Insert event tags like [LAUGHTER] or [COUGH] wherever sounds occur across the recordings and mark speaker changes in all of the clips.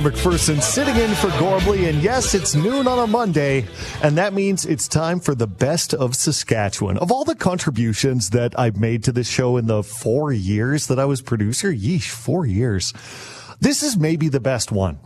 Speaker 1: Taylor McPherson sitting in for Gormley, and yes, it's noon on a Monday, and that means it's time for the best of Saskatchewan. Of all the contributions that I've made to this show in the four years that I was producer, yeesh, four years, this is maybe the best one.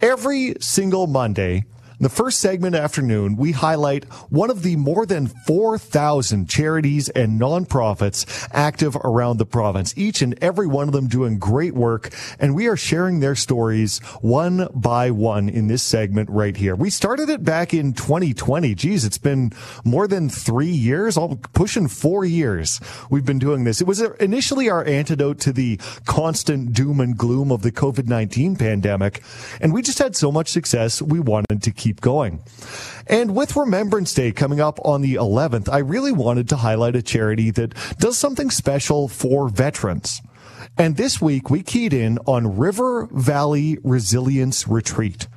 Speaker 1: Every single Monday, the first segment afternoon, we highlight one of the more than 4,000 charities and nonprofits active around the province, each and every one of them doing great work. And we are sharing their stories one by one in this segment right here. We started it back in 2020. Geez, it's been more than three years, all pushing four years. We've been doing this. It was initially our antidote to the constant doom and gloom of the COVID-19 pandemic. And we just had so much success. We wanted to keep keep going. And with Remembrance Day coming up on the 11th, I really wanted to highlight a charity that does something special for veterans. And this week we keyed in on River Valley Resilience Retreat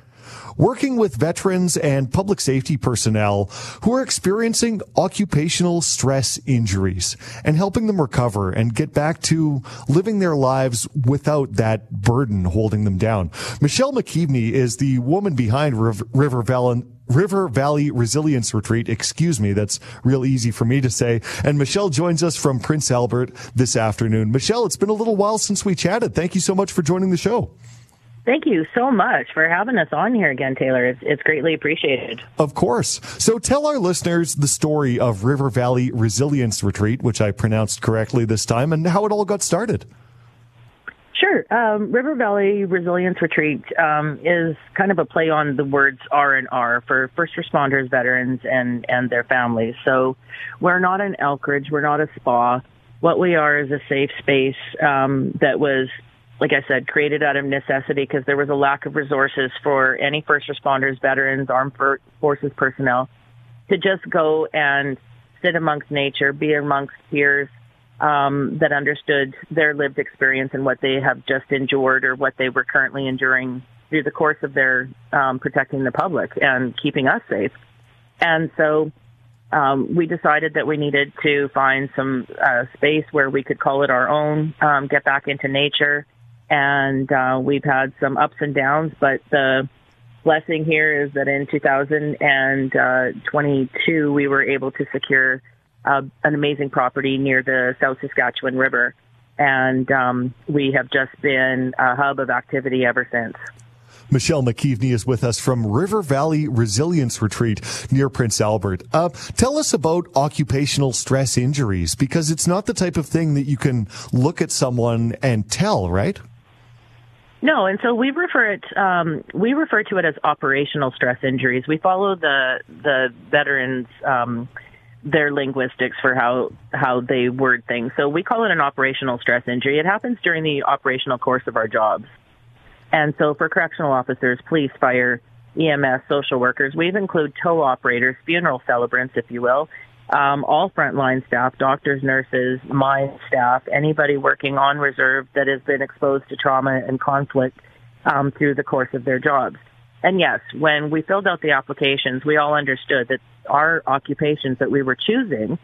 Speaker 1: working with veterans and public safety personnel who are experiencing occupational stress injuries and helping them recover and get back to living their lives without that burden holding them down. Michelle McKeaveney is the woman behind River Valley River Valley Resilience Retreat. Excuse me, that's real easy for me to say. And Michelle joins us from Prince Albert this afternoon. Michelle, it's been a little while since we chatted. Thank you so much for joining the show.
Speaker 2: Thank you so much for having us on here again, Taylor. It's, it's, greatly appreciated.
Speaker 1: Of course. So tell our listeners the story of River Valley Resilience Retreat, which I pronounced correctly this time, and how it all got started.
Speaker 2: Sure. Um, River Valley Resilience Retreat um, is kind of a play on the words R and R for first responders, veterans, and, and their families. So we're not an Elkridge, we're not a spa. What we are is a safe space um, that was like I said, created out of necessity because there was a lack of resources for any first responders, veterans, armed forces personnel to just go and sit amongst nature, be amongst peers um, that understood their lived experience and what they have just endured or what they were currently enduring through the course of their um, protecting the public and keeping us safe. And so um, we decided that we needed to find some uh, space where we could call it our own, um, get back into nature, and uh, we've had some ups and downs, but the blessing here is that in 2022 we were able to secure uh, an amazing property near the South Saskatchewan River, and um, we have just been a hub of activity ever since.
Speaker 1: Michelle McKeaveney is with us from River Valley Resilience Retreat near Prince Albert. Uh, tell us about occupational stress injuries because it's not the type of thing that you can look at someone and tell, right?
Speaker 2: No, and so we refer it um, we refer to it as operational stress injuries. We follow the the veterans um, their linguistics for how how they word things. So we call it an operational stress injury. It happens during the operational course of our jobs. And so for correctional officers, police, fire, EMS, social workers, we've include tow operators, funeral celebrants, if you will, um, all frontline staff, doctors, nurses, mine staff, anybody working on reserve that has been exposed to trauma and conflict um, through the course of their jobs. And yes, when we filled out the applications, we all understood that our occupations that we were choosing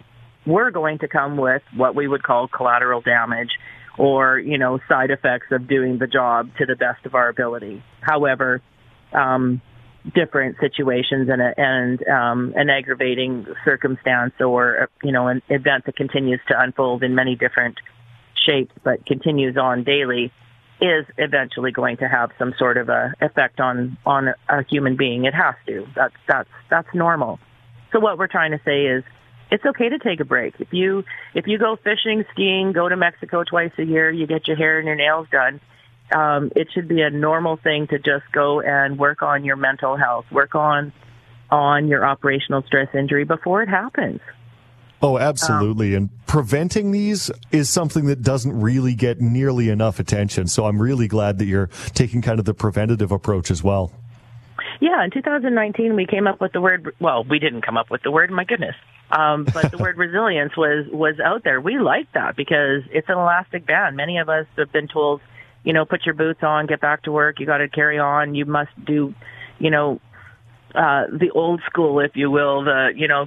Speaker 2: were going to come with what we would call collateral damage or, you know, side effects of doing the job to the best of our ability. However, um, different situations and, a, and um, an aggravating circumstance or you know an event that continues to unfold in many different shapes but continues on daily is eventually going to have some sort of a effect on on a human being. It has to. That's that's that's normal. So what we're trying to say is it's okay to take a break. If you if you go fishing skiing go to mexico twice a year you get your hair and your nails done um, it should be a normal thing to just go and work on your mental health, work on on your operational stress injury before it happens.
Speaker 1: Oh, absolutely. Um, and preventing these is something that doesn't really get nearly enough attention. So I'm really glad that you're taking kind of the preventative approach as well.
Speaker 2: Yeah, in 2019 we came up with the word. Well, we didn't come up with the word. My goodness, um, but the word [LAUGHS] resilience was was out there. We like that because it's an elastic band. Many of us have been told you know, put your boots on, get back to work. You got to carry on. You must do, you know, uh, the old school, if you will, the, you know,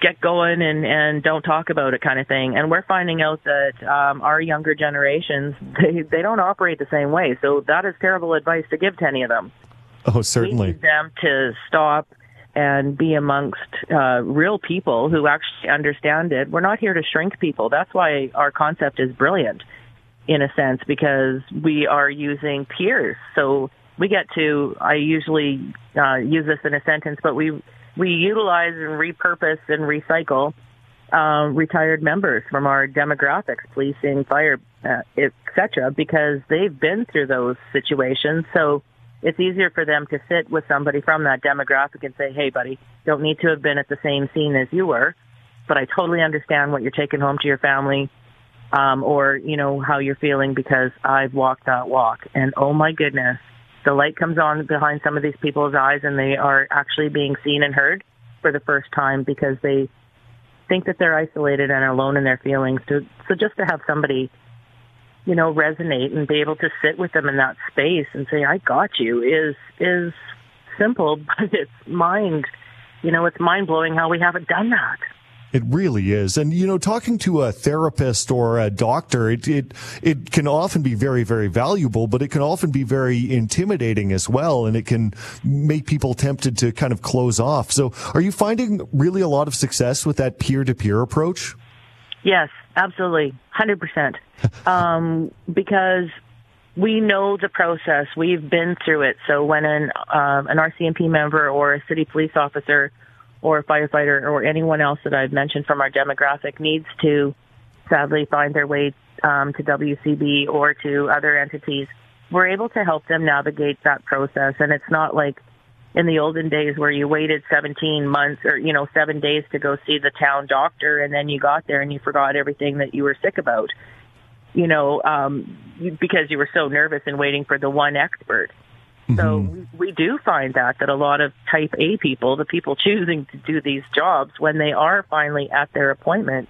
Speaker 2: get going and and don't talk about it kind of thing. And we're finding out that um, our younger generations [LAUGHS] they they don't operate the same way. So that is terrible advice to give to any of them.
Speaker 1: Oh, certainly.
Speaker 2: We need them to stop and be amongst uh, real people who actually understand it. We're not here to shrink people. That's why our concept is brilliant, in a sense, because we are using peers. So we get to. I usually uh, use this in a sentence, but we we utilize and repurpose and recycle uh, retired members from our demographics, policing, fire, uh, etc., because they've been through those situations. So it's easier for them to sit with somebody from that demographic and say, "Hey, buddy, don't need to have been at the same scene as you were, but I totally understand what you're taking home to your family." Um, or you know how you're feeling because I've walked that walk, and oh my goodness, the light comes on behind some of these people's eyes and they are actually being seen and heard for the first time because they think that they're isolated and alone in their feelings. So, so just to have somebody, you know, resonate and be able to sit with them in that space and say, I got you is, is simple, [LAUGHS] but it's mind, you know, it's mind blowing how we haven't done that.
Speaker 1: It really is. And, you know, talking to a therapist or a doctor, it, it, it can often be very, very valuable, but it can often be very intimidating as well. And it can make people tempted to kind of close off. So are you finding really a lot of success with that peer to peer approach?
Speaker 2: Yes, absolutely. 100%. um, because we know the process. We've been through it. So when an, uh, an RCMP member or a city police officer or a firefighter or anyone else that I've mentioned from our demographic needs to sadly find their way um, to WCB or to other entities, we're able to help them navigate that process. And it's not like in the olden days where you waited 17 months or, you know, seven days to go see the town doctor and then you got there and you forgot everything that you were sick about, you know, um, because you were so nervous and waiting for the one expert. So mm-hmm. we, we do find that that a lot of type A people, the people choosing to do these jobs, when they are finally at their appointment,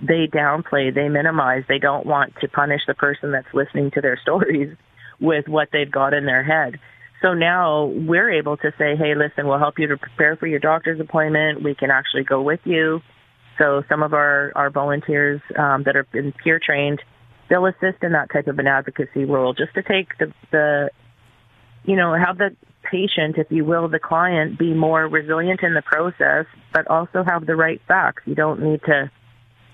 Speaker 2: they downplay, they minimize, they don't want to punish the person that's listening to their [LAUGHS] stories with what they've got in their head. So now we're able to say, hey, listen, we'll help you to prepare for your doctor's appointment. We can actually go with you. So some of our, our volunteers um, that have been peer trained, they'll assist in that type of an advocacy role just to take the, the you know, have the patient, if you will, the client be more resilient in the process, but also have the right facts. You don't need to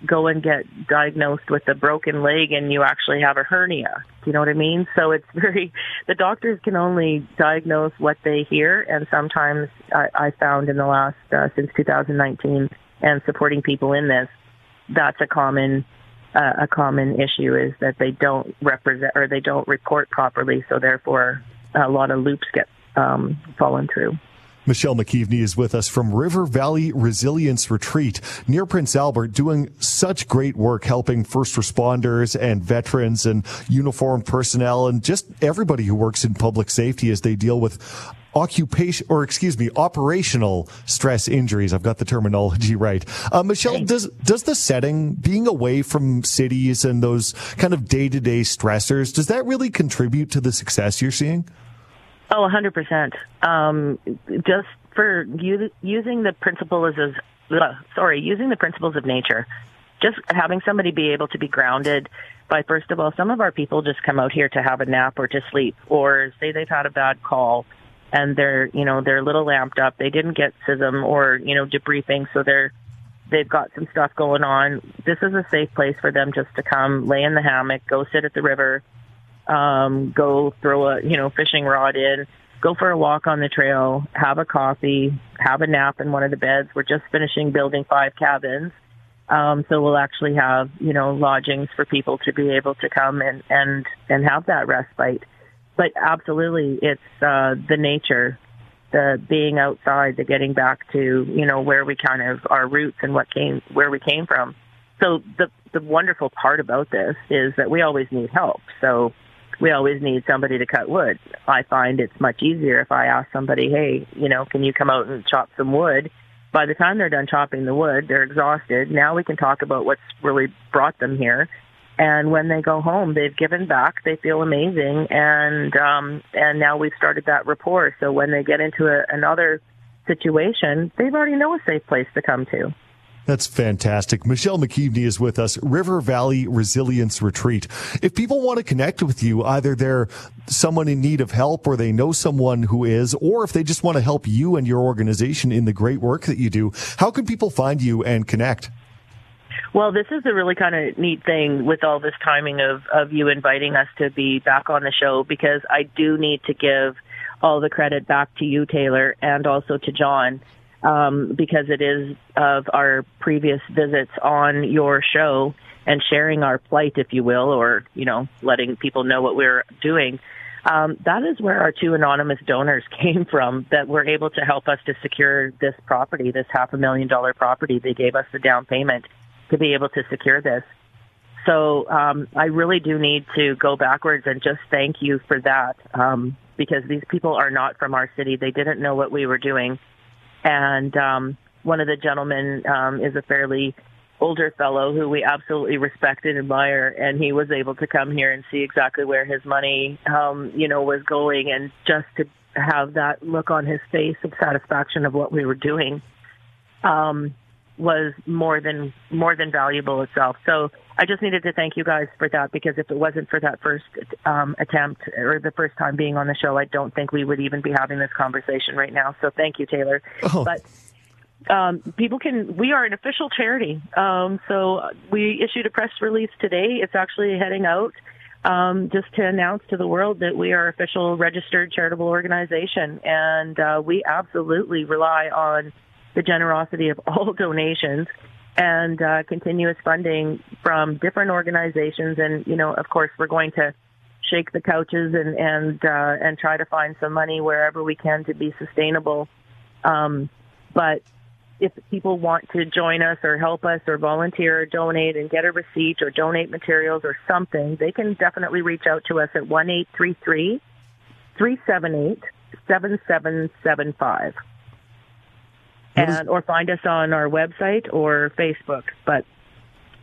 Speaker 2: go and get diagnosed with a broken leg and you actually have a hernia. You know what I mean? So it's [LAUGHS] very, the doctors can only diagnose what they hear. And sometimes I, I found in the last, uh, since 2019 and supporting people in this, that's a common, uh, a common issue is that they don't represent or they don't report properly. So therefore a lot of loops get um, fallen through.
Speaker 1: Michelle McKeaveney is with us from River Valley Resilience Retreat near Prince Albert, doing such great work helping first responders and veterans and uniformed personnel and just everybody who works in public safety as they deal with occupation or excuse me operational stress injuries. I've got the terminology [LAUGHS] right. Uh, michelle does does the setting being away from cities and those kind of day-to-day stressors does that really contribute to the success you're seeing?
Speaker 2: Oh, 100%. Um, just for u- using the principles of, uh, sorry, using the principles of nature. Just having somebody be able to be grounded by, first of all, some of our people just come out here to have a nap or to sleep, or say they've had a bad call and they're, you know, they're a little lamped up. They didn't get CISM or, you know, debriefing, so they're, they've got some stuff going on. This is a safe place for them just to come, lay in the hammock, go sit at the river, um, go throw a you know fishing rod in, go for a walk on the trail, have a coffee, have a nap in one of the beds. We're just finishing building five cabins. Um, so we'll actually have, you know, lodgings for people to be able to come and, and, and have that respite. But absolutely, it's, uh, the nature, the being outside, the getting back to, you know, where we kind of, our roots and what came, where we came from. So the, the wonderful part about this is that we always need help. So, we always need somebody to cut wood. I find it's much easier if I ask somebody, hey, you know, can you come out and chop some wood? By the time they're done chopping the wood, they're exhausted. Now we can talk about what's really brought them here. And when they go home, they've given back. They feel amazing, and um, and now we've started that rapport. So when they get into a, another situation, they've already know a safe place to come to.
Speaker 1: That's fantastic. Michelle McKeaveney is with us, River Valley Resilience Retreat. If people want to connect with you, either they're someone in need of help or they know someone who is, or if they just want to help you and your organization in the great work that you do, how can people find you and connect?
Speaker 2: Well, this is a really kind of neat thing with all this timing of, of you inviting us to be back on the show because I do need to give all the credit back to you, Taylor, and also to John, um, because it is of our previous visits on your show and sharing our plight, if you will, or, you know, letting people know what we're doing. Um, that is where our two anonymous donors [LAUGHS] came from that were able to help us to secure this property, this half a million dollar property. They gave us the down payment to be able to secure this. So um, I really do need to go backwards and just thank you for that um, because these people are not from our city. They didn't know what we were doing. And um, one of the gentlemen um, is a fairly older fellow who we absolutely respect and admire, and he was able to come here and see exactly where his money, um, you know, was going, and just to have that look on his face of satisfaction of what we were doing. Um, was more than more than valuable itself. So I just needed to thank you guys for that because if it wasn't for that first um, attempt or the first time being on the show, I don't think we would even be having this conversation right now. So thank you, Taylor. Oh. But um, people can. We are an official charity, um, so we issued a press release today. It's actually heading out. Um, just to announce to the world that we are official registered charitable organization, and uh, we absolutely rely on the generosity of [LAUGHS] all donations and uh, continuous funding from different organizations. And you know, of course, we're going to shake the couches and and uh, and try to find some money wherever we can to be sustainable. Um, but if people want to join us or help us or volunteer or donate and get a receipt or donate materials or something, they can definitely reach out to us at one eight three three three seven eight seven seven seven five and or find us on our website or Facebook. But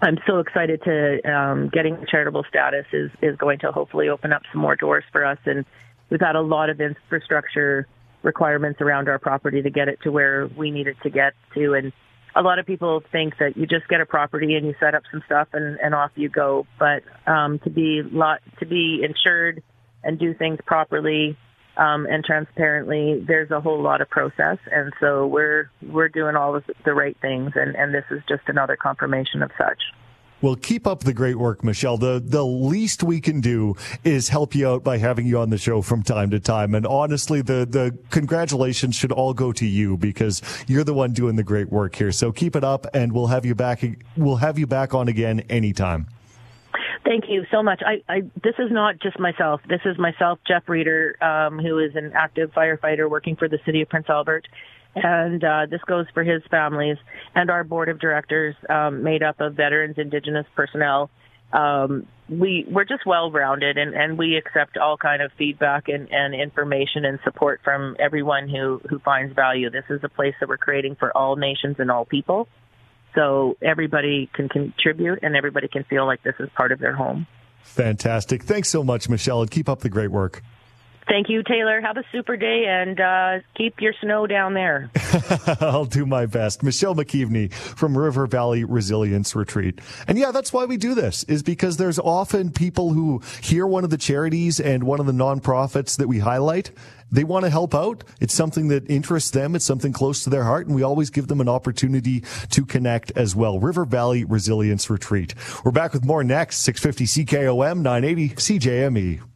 Speaker 2: I'm so excited to um, getting charitable status is is going to hopefully open up some more doors for us, and we've had a lot of infrastructure requirements around our property to get it to where we need it to get to, and a lot of people think that you just get a property and you set up some stuff and, and off you go. But um, to be lot to be insured and do things properly um, and transparently, there's a whole lot of process, and so we're we're doing all the right things, and, and this is just another confirmation of such.
Speaker 1: Well, keep up the great work, Michelle. The the least we can do is help you out by having you on the show from time to time. And honestly, the the congratulations should all go to you because you're the one doing the great work here. So keep it up, and we'll have you back. We'll have you back on again anytime.
Speaker 2: Thank you so much. I, I, this is not just myself. This is myself, Jeff Reeder, um, who is an active firefighter working for the city of Prince Albert. And uh, this goes for his families and our board of directors, um, made up of veterans, Indigenous personnel. Um, we we're just well rounded, and, and we accept all kind of feedback and, and information and support from everyone who who finds value. This is a place that we're creating for all nations and all people so everybody can contribute and everybody can feel like this is part of their home.
Speaker 1: Fantastic. Thanks so much, Michelle, and keep up the great work.
Speaker 2: Thank you, Taylor. Have a super day and uh, keep your snow down there. [LAUGHS]
Speaker 1: I'll do my best. Michelle McKeaveney from River Valley Resilience Retreat. And yeah, that's why we do this, is because there's often people who hear one of the charities and one of the nonprofits that we highlight. They want to help out. It's something that interests them. It's something close to their heart. And we always give them an opportunity to connect as well. River Valley Resilience Retreat. We're back with more next. 650 CKOM 980 CJME.